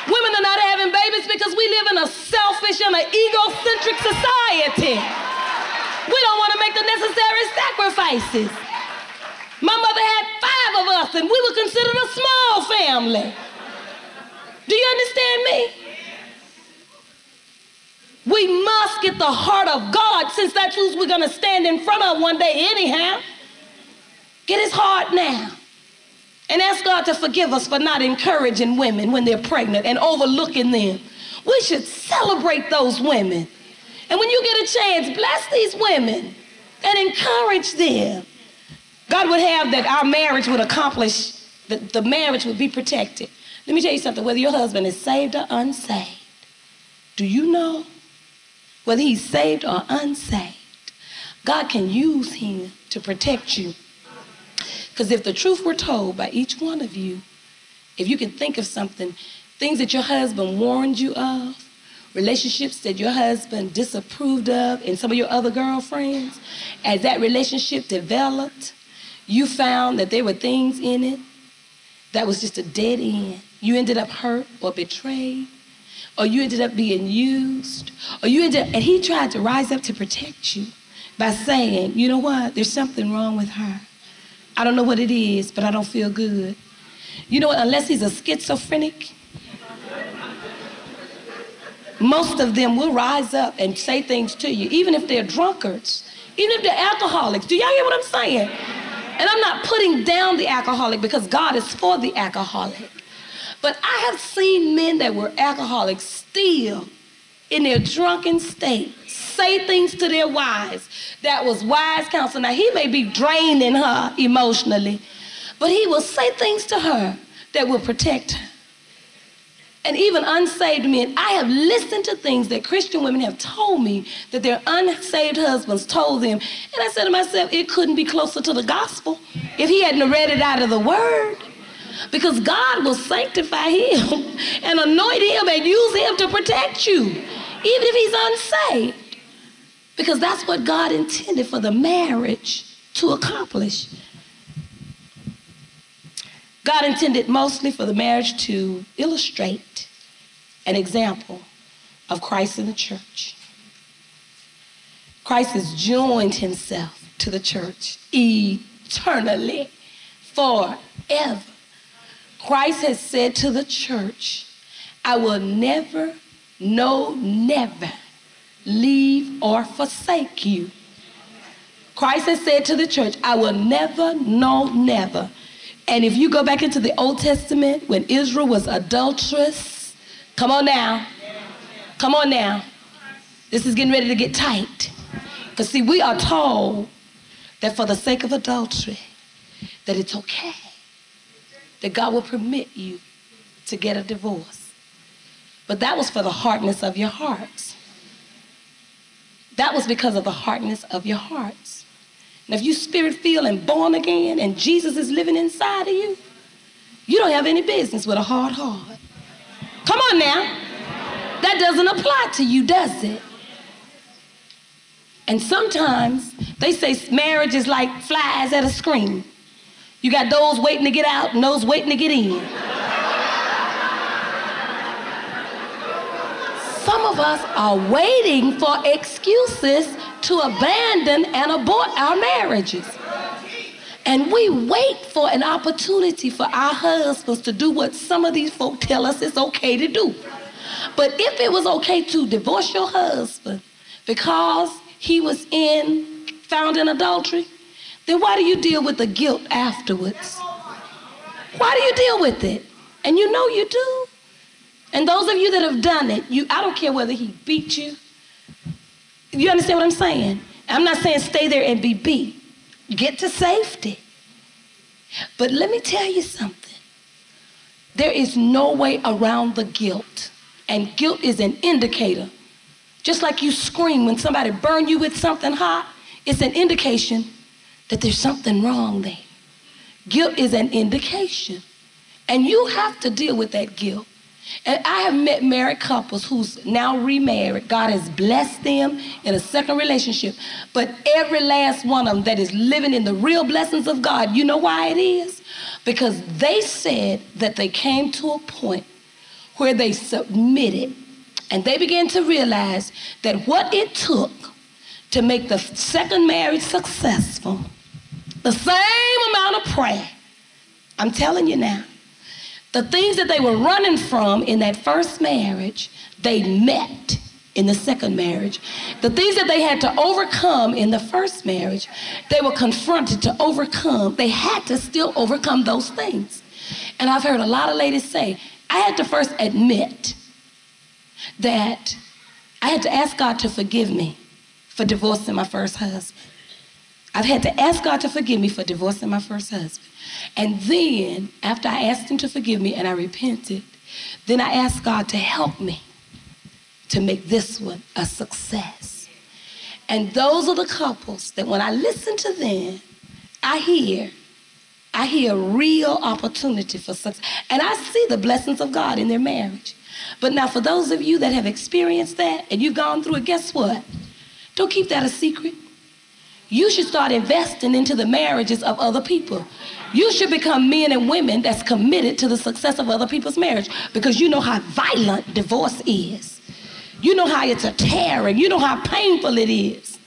Women are not having babies because we live in a selfish and an egocentric society. We don't want to make the necessary sacrifices. My mother had five of us, and we were considered a small family. Do you understand me? We must get the heart of God since that's who we're going to stand in front of one day, anyhow. Get his heart now. And ask God to forgive us for not encouraging women when they're pregnant and overlooking them. We should celebrate those women. And when you get a chance, bless these women and encourage them. God would have that our marriage would accomplish, that the marriage would be protected. Let me tell you something whether your husband is saved or unsaved, do you know whether he's saved or unsaved? God can use him to protect you. Because if the truth were told by each one of you, if you can think of something, things that your husband warned you of, relationships that your husband disapproved of and some of your other girlfriends, as that relationship developed, you found that there were things in it that was just a dead end. You ended up hurt or betrayed, or you ended up being used, or you ended up, and he tried to rise up to protect you by saying, you know what, there's something wrong with her. I don't know what it is, but I don't feel good. You know what, unless he's a schizophrenic, most of them will rise up and say things to you, even if they're drunkards, even if they're alcoholics. Do y'all hear what I'm saying? And I'm not putting down the alcoholic because God is for the alcoholic. But I have seen men that were alcoholics still in their drunken state say things to their wives that was wise counsel. Now, he may be draining her emotionally, but he will say things to her that will protect her and even unsaved men, I have listened to things that Christian women have told me that their unsaved husbands told them. And I said to myself, it couldn't be closer to the gospel if he hadn't read it out of the word. Because God will sanctify him and anoint him and use him to protect you, even if he's unsaved. Because that's what God intended for the marriage to accomplish. God intended mostly for the marriage to illustrate an example of Christ in the church. Christ has joined himself to the church eternally, forever. Christ has said to the church, I will never, no, never leave or forsake you. Christ has said to the church, I will never, no, never and if you go back into the Old Testament when Israel was adulterous, come on now. Come on now. This is getting ready to get tight. Because see, we are told that for the sake of adultery, that it's okay. That God will permit you to get a divorce. But that was for the hardness of your hearts. That was because of the hardness of your hearts. And if you spirit filled and born again and Jesus is living inside of you, you don't have any business with a hard heart. Come on now. That doesn't apply to you, does it? And sometimes they say marriage is like flies at a screen. You got those waiting to get out and those waiting to get in. Some of us are waiting for excuses to abandon and abort our marriages. And we wait for an opportunity for our husbands to do what some of these folk tell us it's okay to do. But if it was okay to divorce your husband because he was in found in adultery, then why do you deal with the guilt afterwards? Why do you deal with it? And you know you do. And those of you that have done it, you I don't care whether he beat you, you understand what I'm saying? I'm not saying stay there and be beat. Get to safety. But let me tell you something. There is no way around the guilt. And guilt is an indicator. Just like you scream when somebody burn you with something hot, it's an indication that there's something wrong there. Guilt is an indication. And you have to deal with that guilt. And I have met married couples who's now remarried. God has blessed them in a second relationship. But every last one of them that is living in the real blessings of God, you know why it is? Because they said that they came to a point where they submitted and they began to realize that what it took to make the second marriage successful, the same amount of prayer, I'm telling you now, the things that they were running from in that first marriage, they met in the second marriage. The things that they had to overcome in the first marriage, they were confronted to overcome. They had to still overcome those things. And I've heard a lot of ladies say, I had to first admit that I had to ask God to forgive me for divorcing my first husband. I've had to ask God to forgive me for divorcing my first husband. And then, after I asked Him to forgive me and I repented, then I asked God to help me to make this one a success. And those are the couples that when I listen to them, I hear, I hear real opportunity for success. And I see the blessings of God in their marriage. But now, for those of you that have experienced that and you've gone through it, guess what? Don't keep that a secret. You should start investing into the marriages of other people. You should become men and women that's committed to the success of other people's marriage because you know how violent divorce is. You know how it's a tearing. You know how painful it is.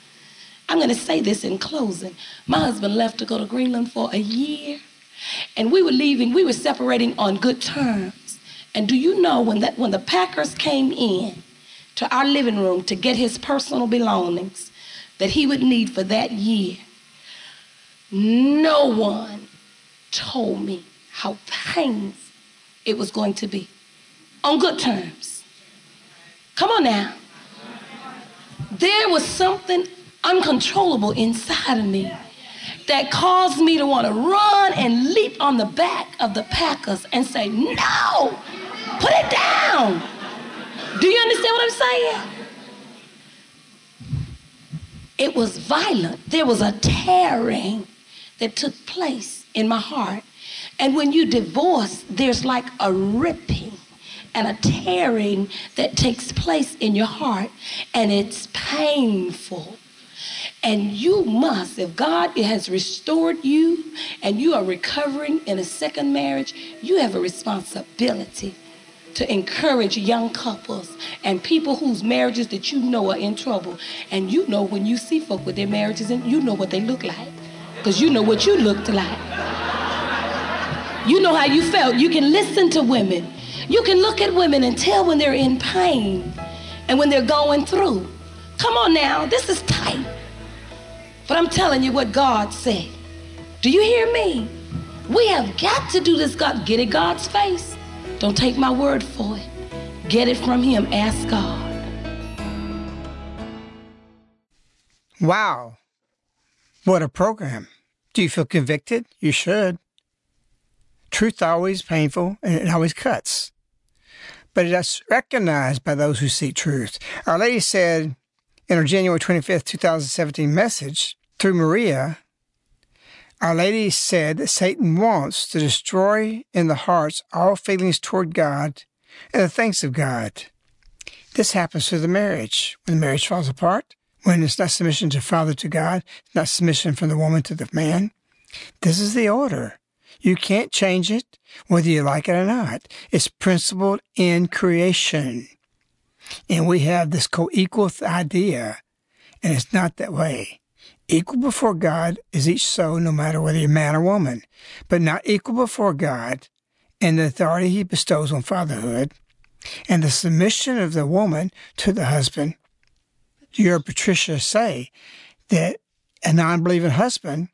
I'm going to say this in closing. My husband left to go to Greenland for a year, and we were leaving, we were separating on good terms. And do you know when that when the Packers came in to our living room to get his personal belongings that he would need for that year, no one told me how painful it was going to be on good terms. Come on now. There was something uncontrollable inside of me that caused me to want to run and leap on the back of the Packers and say, No, put it down. Do you understand what I'm saying? It was violent. There was a tearing that took place in my heart. And when you divorce, there's like a ripping and a tearing that takes place in your heart, and it's painful. And you must, if God has restored you and you are recovering in a second marriage, you have a responsibility to encourage young couples and people whose marriages that you know are in trouble. And you know when you see folk with their marriages and you know what they look like. Because you know what you looked like. You know how you felt. You can listen to women. You can look at women and tell when they're in pain and when they're going through. Come on now, this is tight. But I'm telling you what God said. Do you hear me? We have got to do this, God. Get in God's face. Don't take my word for it. Get it from Him. Ask God. Wow. What a program. Do you feel convicted? You should. Truth always painful and it always cuts. But it's recognized by those who seek truth. Our Lady said in her January 25th, 2017 message through Maria, Our Lady said that Satan wants to destroy in the hearts all feelings toward God and the things of God. This happens through the marriage. When the marriage falls apart, when it's not submission to Father to God, it's not submission from the woman to the man. This is the order. You can't change it, whether you like it or not. It's principled in creation. And we have this co-equal idea, and it's not that way. Equal before God is each soul, no matter whether you're man or woman, but not equal before God and the authority he bestows on fatherhood and the submission of the woman to the husband. You heard Patricia say that a non-believing husband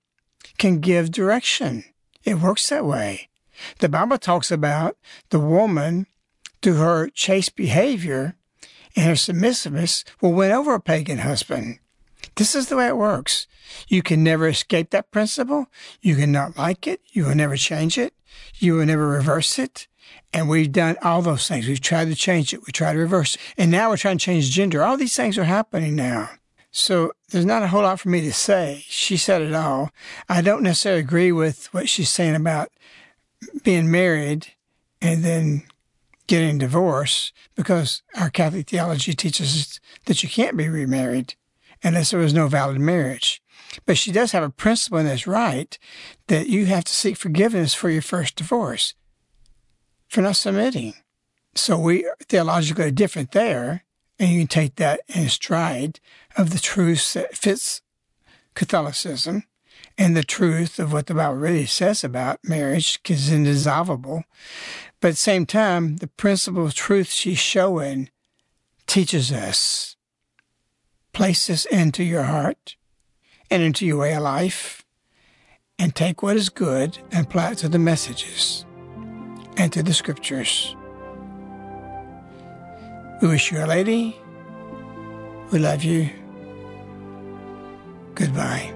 can give direction. It works that way. The Bible talks about the woman through her chaste behavior and her submissiveness will win over a pagan husband. This is the way it works. You can never escape that principle. You cannot like it. You will never change it. You will never reverse it. And we've done all those things. We've tried to change it. We tried to reverse it. And now we're trying to change gender. All these things are happening now. So there's not a whole lot for me to say. She said it all. I don't necessarily agree with what she's saying about being married and then getting divorced because our Catholic theology teaches that you can't be remarried unless there was no valid marriage. But she does have a principle, and that's right, that you have to seek forgiveness for your first divorce for not submitting. So we are theologically different there, and you can take that in stride of the truth that fits Catholicism and the truth of what the Bible really says about marriage is indissolvable. But at the same time, the principle of truth she's showing teaches us place this into your heart and into your way of life and take what is good and apply it to the messages and to the scriptures. We wish you a lady. We love you. Goodbye.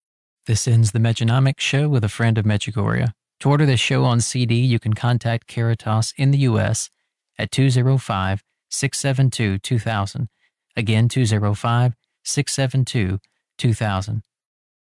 This ends the Mejanomics Show with a friend of Medjugorje. To order this show on CD, you can contact Caritas in the U.S. at 205 672 2000. Again, 205 672 2000.